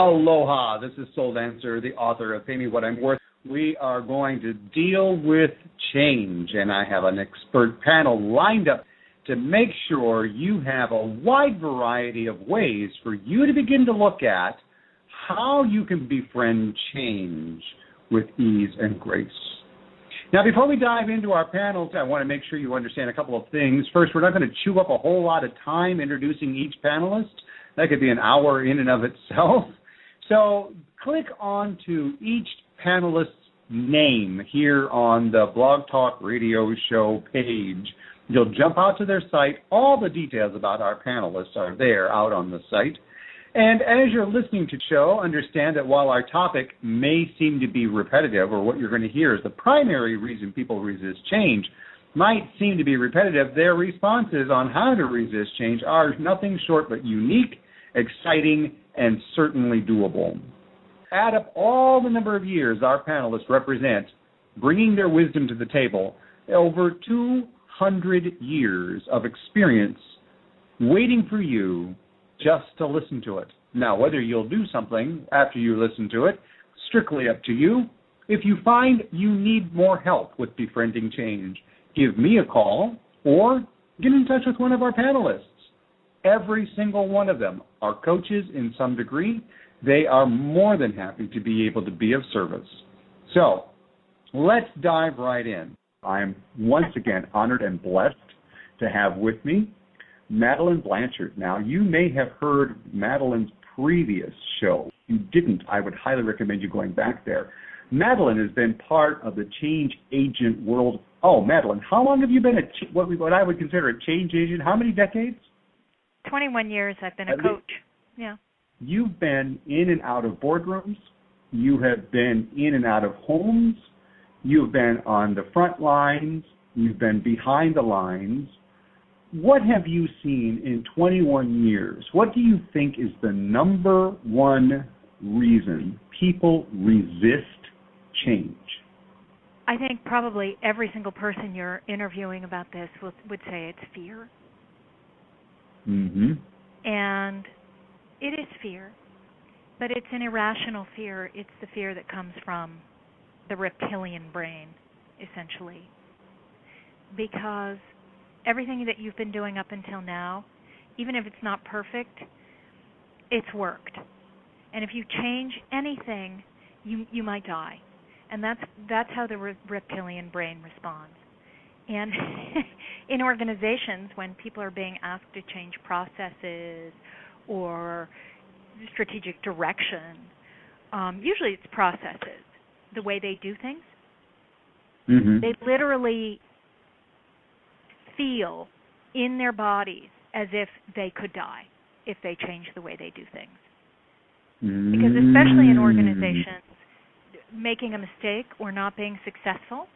Aloha, this is Soul Dancer, the author of Pay Me What I'm Worth. We are going to deal with change, and I have an expert panel lined up to make sure you have a wide variety of ways for you to begin to look at how you can befriend change with ease and grace. Now, before we dive into our panels, I want to make sure you understand a couple of things. First, we're not going to chew up a whole lot of time introducing each panelist. That could be an hour in and of itself. So, click on to each panelist's name here on the Blog Talk Radio Show page. You'll jump out to their site. All the details about our panelists are there out on the site. And as you're listening to the show, understand that while our topic may seem to be repetitive, or what you're going to hear is the primary reason people resist change, might seem to be repetitive, their responses on how to resist change are nothing short but unique, exciting, and certainly doable. Add up all the number of years our panelists represent, bringing their wisdom to the table, over 200 years of experience waiting for you just to listen to it. Now, whether you'll do something after you listen to it, strictly up to you. If you find you need more help with befriending change, give me a call or get in touch with one of our panelists. Every single one of them are coaches in some degree. They are more than happy to be able to be of service. So, let's dive right in. I'm once again honored and blessed to have with me Madeleine Blanchard. Now, you may have heard Madeleine's previous show. If you didn't, I would highly recommend you going back there. Madeleine has been part of the change agent world. Oh, Madeleine, how long have you been a what, we, what I would consider a change agent? How many decades? 21 years I've been a At coach. Yeah. You've been in and out of boardrooms. You have been in and out of homes. You've been on the front lines. You've been behind the lines what have you seen in 21 years? What do you think is the number one reason people resist change? I think probably every single person you're interviewing about this will, would say it's fear. Mhm. And it is fear, but it's an irrational fear. It's the fear that comes from the reptilian brain, essentially. Because everything that you've been doing up until now, even if it's not perfect, it's worked. And if you change anything, you you might die. And that's that's how the re- reptilian brain responds. And in organizations, when people are being asked to change processes or strategic direction, um, usually it's processes, the way they do things. Mm-hmm. They literally feel in their bodies as if they could die if they change the way they do things. Because especially in organizations, making a mistake or not being successful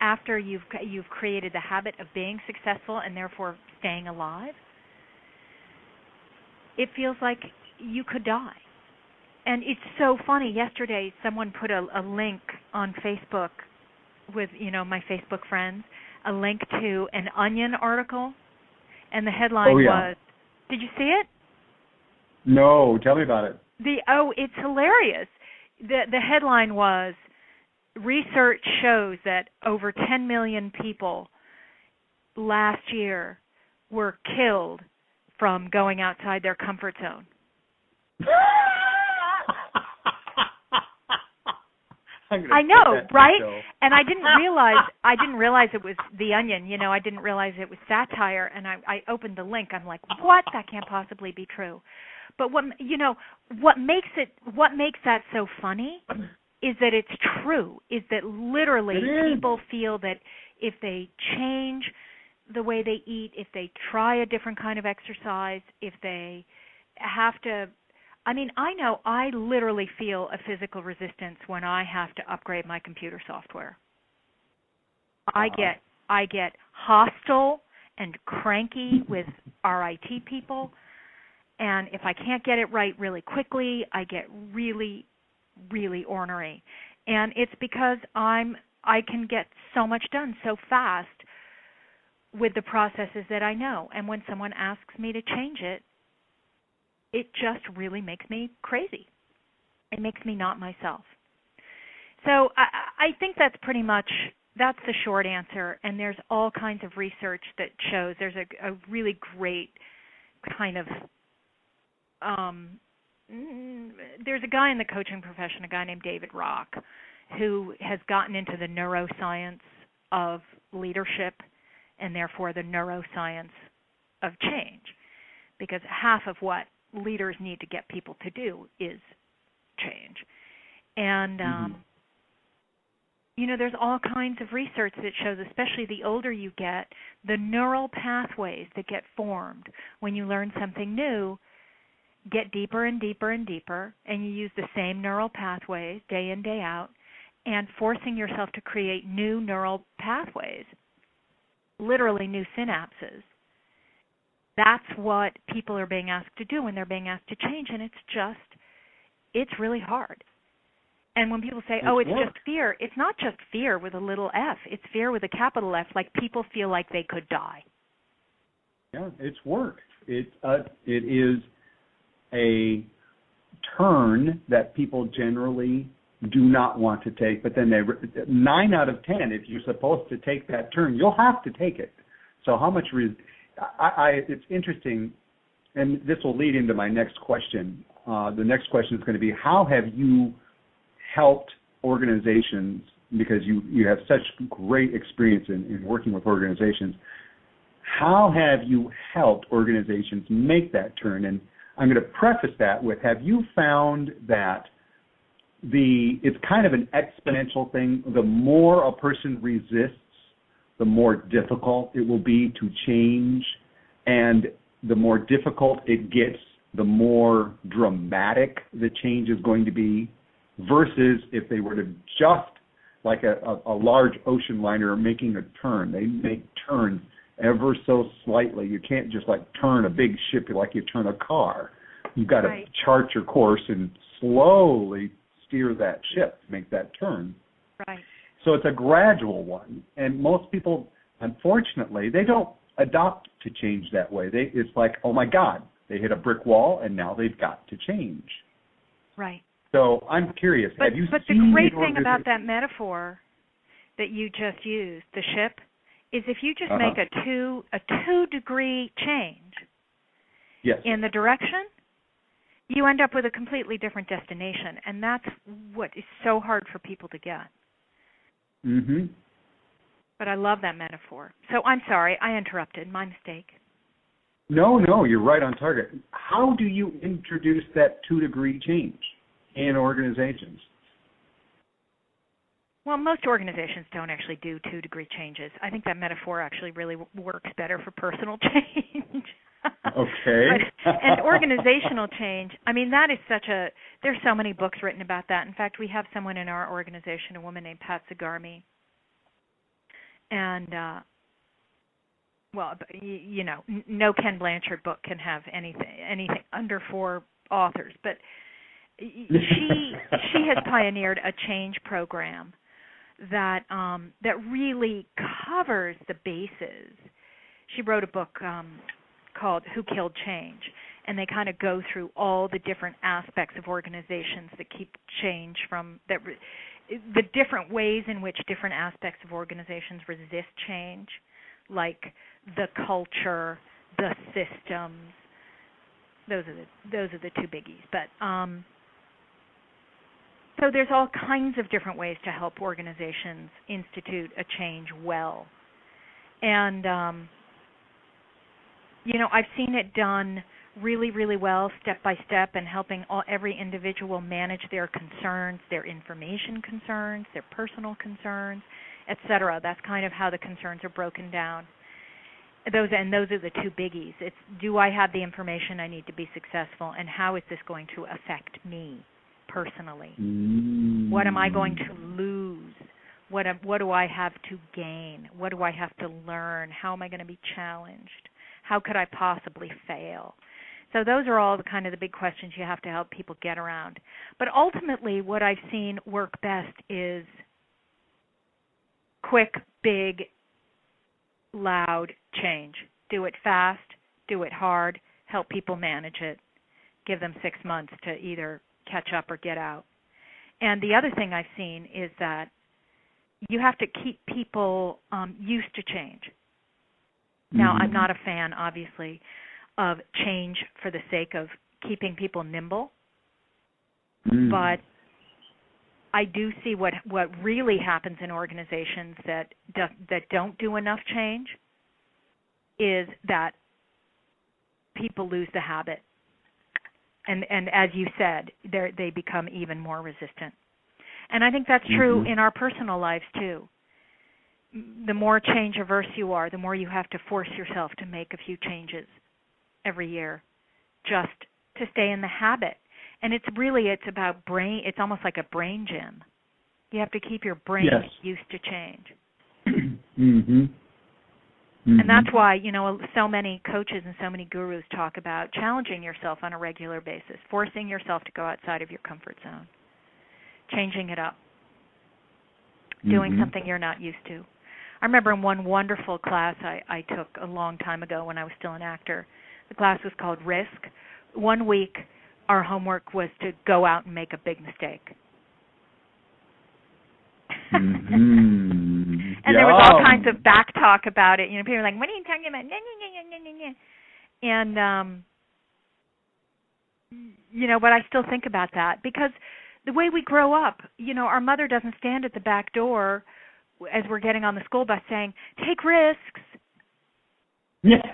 after you've you've created the habit of being successful and therefore staying alive, it feels like you could die. And it's so funny. Yesterday, someone put a, a link on Facebook with you know my Facebook friends a link to an Onion article, and the headline oh, yeah. was, "Did you see it?" No, tell me about it. The oh, it's hilarious. the The headline was, "Research shows that over 10 million people last year were killed from going outside their comfort zone." I know, right? And I didn't realize I didn't realize it was the Onion. You know, I didn't realize it was satire. And I, I opened the link. I'm like, what? That can't possibly be true. But what you know, what makes it what makes that so funny is that it's true. Is that literally people feel that if they change the way they eat, if they try a different kind of exercise, if they have to I mean, I know I literally feel a physical resistance when I have to upgrade my computer software. I get I get hostile and cranky with our IT people, and if I can't get it right really quickly, I get really really ornery. And it's because I'm I can get so much done so fast with the processes that I know. And when someone asks me to change it, it just really makes me crazy. It makes me not myself. So I, I think that's pretty much that's the short answer. And there's all kinds of research that shows there's a, a really great kind of um, there's a guy in the coaching profession, a guy named David Rock, who has gotten into the neuroscience of leadership and therefore the neuroscience of change. Because half of what leaders need to get people to do is change. And um, mm-hmm. you know, there's all kinds of research that shows, especially the older you get, the neural pathways that get formed when you learn something new get deeper and deeper and deeper, and you use the same neural pathways day in, day out, and forcing yourself to create new neural pathways, literally new synapses. That's what people are being asked to do when they're being asked to change, and it's just, it's really hard. And when people say, "Oh, it's just fear," it's not just fear with a little f. It's fear with a capital F. Like people feel like they could die. Yeah, it's work. It uh, it is a turn that people generally do not want to take, but then they nine out of ten, if you're supposed to take that turn, you'll have to take it. So how much? Re- I, I it's interesting, and this will lead into my next question. Uh, the next question is going to be how have you helped organizations because you you have such great experience in, in working with organizations. How have you helped organizations make that turn? And I'm going to preface that with have you found that the it's kind of an exponential thing. The more a person resists, the more difficult it will be to change, and the more difficult it gets, the more dramatic the change is going to be. Versus if they were to just like a, a, a large ocean liner making a turn, they make turns ever so slightly. You can't just like turn a big ship like you turn a car. You've got right. to chart your course and slowly steer that ship to make that turn. Right. So it's a gradual one, and most people, unfortunately, they don't adopt to change that way. They it's like, oh my God, they hit a brick wall, and now they've got to change. Right. So I'm curious. But, have you seen but the great thing about that metaphor that you just used, the ship, is if you just uh-huh. make a two a two degree change yes. in the direction, you end up with a completely different destination, and that's what is so hard for people to get. Mhm. But I love that metaphor. So I'm sorry, I interrupted. My mistake. No, no, you're right on target. How do you introduce that two degree change in organizations? Well, most organizations don't actually do two degree changes. I think that metaphor actually really works better for personal change. okay. but, and organizational change, I mean, that is such a, there's so many books written about that. In fact, we have someone in our organization, a woman named Pat Zigarmi. And, uh, well, you know, no Ken Blanchard book can have anything anything under four authors, but she she has pioneered a change program that um that really covers the bases. She wrote a book um called Who Killed Change and they kind of go through all the different aspects of organizations that keep change from that the different ways in which different aspects of organizations resist change like the culture, the systems. Those are the those are the two biggies. But um so there's all kinds of different ways to help organizations institute a change well. And um, you know, I've seen it done really, really well, step by step, and helping all, every individual manage their concerns, their information concerns, their personal concerns, etc. That's kind of how the concerns are broken down. Those and those are the two biggies. It's do I have the information I need to be successful, and how is this going to affect me? Personally? Mm. What am I going to lose? What what do I have to gain? What do I have to learn? How am I going to be challenged? How could I possibly fail? So those are all the kind of the big questions you have to help people get around. But ultimately what I've seen work best is quick, big, loud change. Do it fast, do it hard, help people manage it give them six months to either catch up or get out. And the other thing I've seen is that you have to keep people um, used to change. Now, mm-hmm. I'm not a fan, obviously, of change for the sake of keeping people nimble, mm. but I do see what what really happens in organizations that do, that don't do enough change is that people lose the habit and and as you said they they become even more resistant. And i think that's true mm-hmm. in our personal lives too. The more change averse you are the more you have to force yourself to make a few changes every year just to stay in the habit. And it's really it's about brain it's almost like a brain gym. You have to keep your brain yes. used to change. Mhm Mm-hmm. And that's why, you know, so many coaches and so many gurus talk about challenging yourself on a regular basis, forcing yourself to go outside of your comfort zone, changing it up, mm-hmm. doing something you're not used to. I remember in one wonderful class I, I took a long time ago when I was still an actor. The class was called Risk. One week, our homework was to go out and make a big mistake. mm-hmm. And there was all kinds of back talk about it. You know, people were like, "What are you talking about?" And um you know, but I still think about that because the way we grow up, you know, our mother doesn't stand at the back door as we're getting on the school bus saying, "Take risks." Yeah.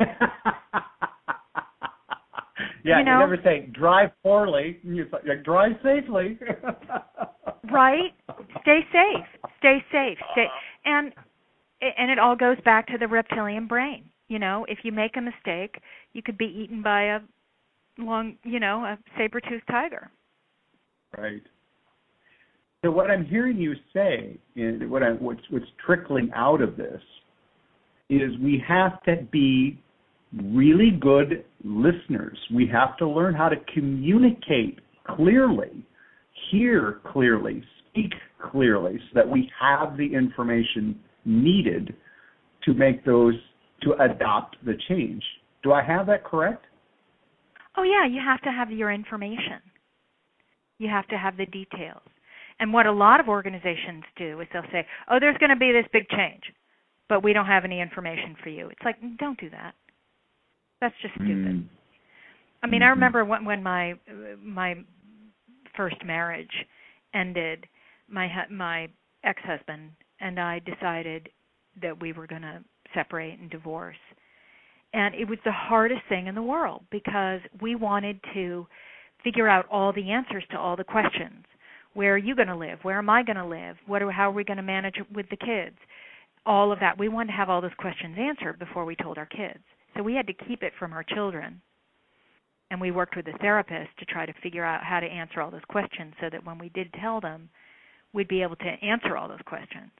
yeah, you, know? you never say drive poorly. You say, drive safely. right? Stay safe. Stay safe. Stay and and it all goes back to the reptilian brain. You know, if you make a mistake, you could be eaten by a long, you know, a saber-toothed tiger. Right. So what I'm hearing you say, and what I what's what's trickling out of this, is we have to be really good listeners. We have to learn how to communicate clearly, hear clearly, speak clearly, so that we have the information needed to make those to adopt the change. Do I have that correct? Oh yeah, you have to have your information. You have to have the details. And what a lot of organizations do is they'll say, "Oh, there's going to be this big change, but we don't have any information for you." It's like, "Don't do that. That's just stupid." Mm. I mean, mm-hmm. I remember when when my my first marriage ended, my my ex-husband and I decided that we were going to separate and divorce. And it was the hardest thing in the world because we wanted to figure out all the answers to all the questions. Where are you going to live? Where am I going to live? What are, how are we going to manage with the kids? All of that. We wanted to have all those questions answered before we told our kids. So we had to keep it from our children. And we worked with a therapist to try to figure out how to answer all those questions so that when we did tell them, we'd be able to answer all those questions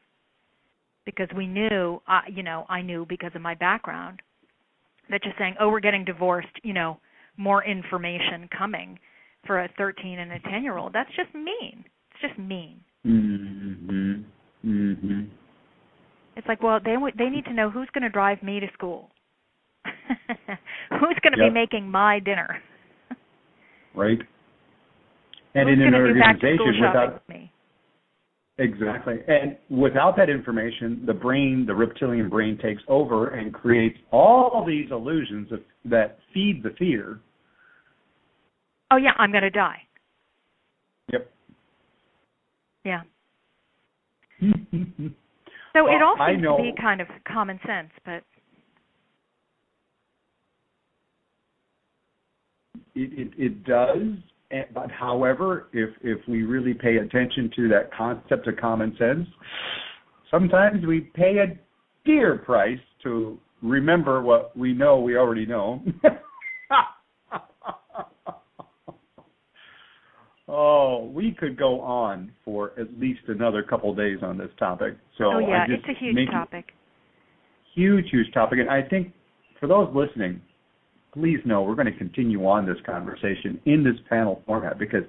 because we knew, uh, you know, I knew because of my background that just saying, "Oh, we're getting divorced," you know, more information coming for a 13 and a 10 year old. That's just mean. It's just mean. Mhm. Mhm. It's like, well, they w- they need to know who's going to drive me to school. who's going to yep. be making my dinner? right. And who's in an organization without me? Exactly. And without that information, the brain, the reptilian brain takes over and creates all these illusions of, that feed the fear. Oh yeah, I'm going to die. Yep. Yeah. so well, it all seems to be kind of common sense, but it, it, it does but however, if if we really pay attention to that concept of common sense, sometimes we pay a dear price to remember what we know we already know. oh, we could go on for at least another couple days on this topic. So oh yeah, it's a huge topic. Huge, huge topic, and I think for those listening, please know we're going to continue on this conversation in this panel format because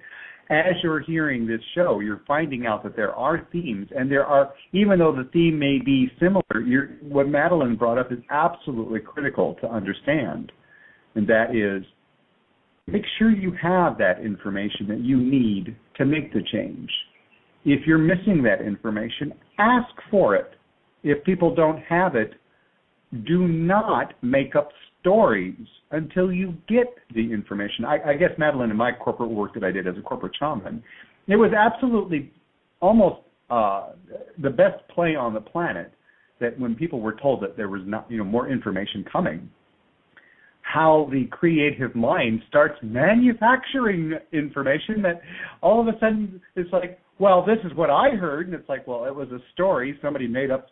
as you're hearing this show, you're finding out that there are themes, and there are, even though the theme may be similar, what Madeleine brought up is absolutely critical to understand, and that is make sure you have that information that you need to make the change. If you're missing that information, ask for it. If people don't have it, do not make up stories until you get the information. I, I guess, Madeleine, in my corporate work that I did as a corporate shaman, it was absolutely almost uh, the best play on the planet that when people were told that there was not, you know, more information coming, how the creative mind starts manufacturing information that all of a sudden it's like, well, this is what I heard, and it's like, well, it was a story somebody made up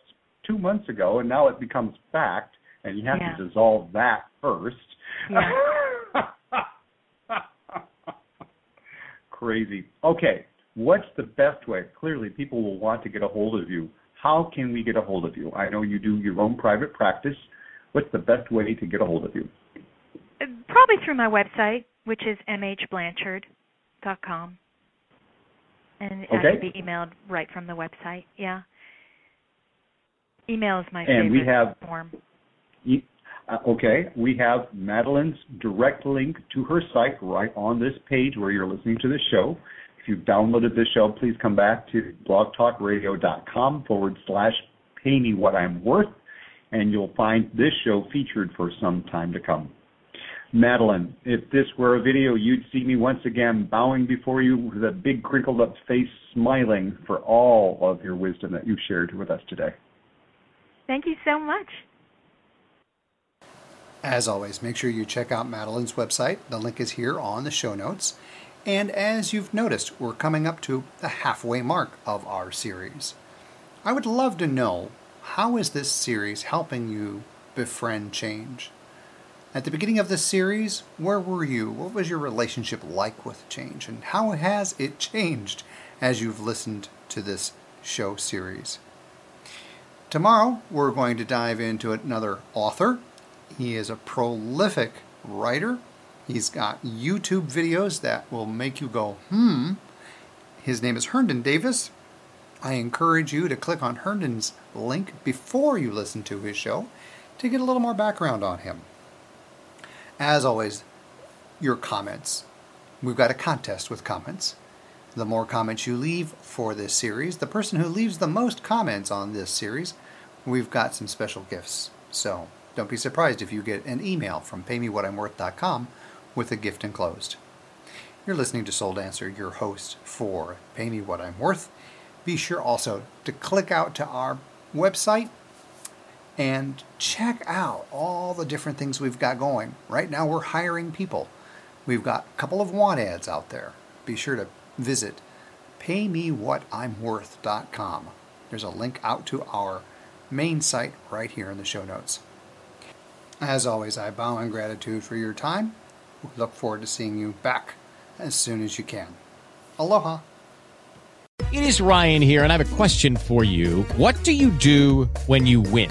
two months ago, and now it becomes fact, and you have yeah. to dissolve that first. Yeah. Crazy. Okay, what's the best way? Clearly, people will want to get a hold of you. How can we get a hold of you? I know you do your own private practice. What's the best way to get a hold of you? Probably through my website, which is mhblanchard.com. And okay. I can be emailed right from the website. Yeah. Email is my and favorite we have, form. Uh, okay, we have Madeleine's direct link to her site right on this page where you're listening to the show. If you've downloaded this show, please come back to blogtalkradio.com forward slash pay me what I'm worth, and you'll find this show featured for some time to come. Madeleine, if this were a video, you'd see me once again bowing before you with a big crinkled up face, smiling for all of your wisdom that you've shared with us today. Thank you so much. As always, make sure you check out Madeleine's website. The link is here on the show notes. And as you've noticed, we're coming up to the halfway mark of our series. I would love to know how is this series helping you befriend change? At the beginning of this series, where were you? What was your relationship like with change? And how has it changed as you've listened to this show series? Tomorrow, we're going to dive into another author. He is a prolific writer. He's got YouTube videos that will make you go, hmm. His name is Herndon Davis. I encourage you to click on Herndon's link before you listen to his show to get a little more background on him. As always, your comments. We've got a contest with comments. The more comments you leave for this series, the person who leaves the most comments on this series, we've got some special gifts. So don't be surprised if you get an email from paymewhatimworth.com with a gift enclosed. You're listening to Soul Dancer, your host for Pay Me What I'm Worth. Be sure also to click out to our website and check out all the different things we've got going. Right now, we're hiring people. We've got a couple of want ads out there. Be sure to visit paymewhatimworth.com. There's a link out to our main site right here in the show notes. As always, I bow in gratitude for your time. We look forward to seeing you back as soon as you can. Aloha. It is Ryan here, and I have a question for you. What do you do when you win?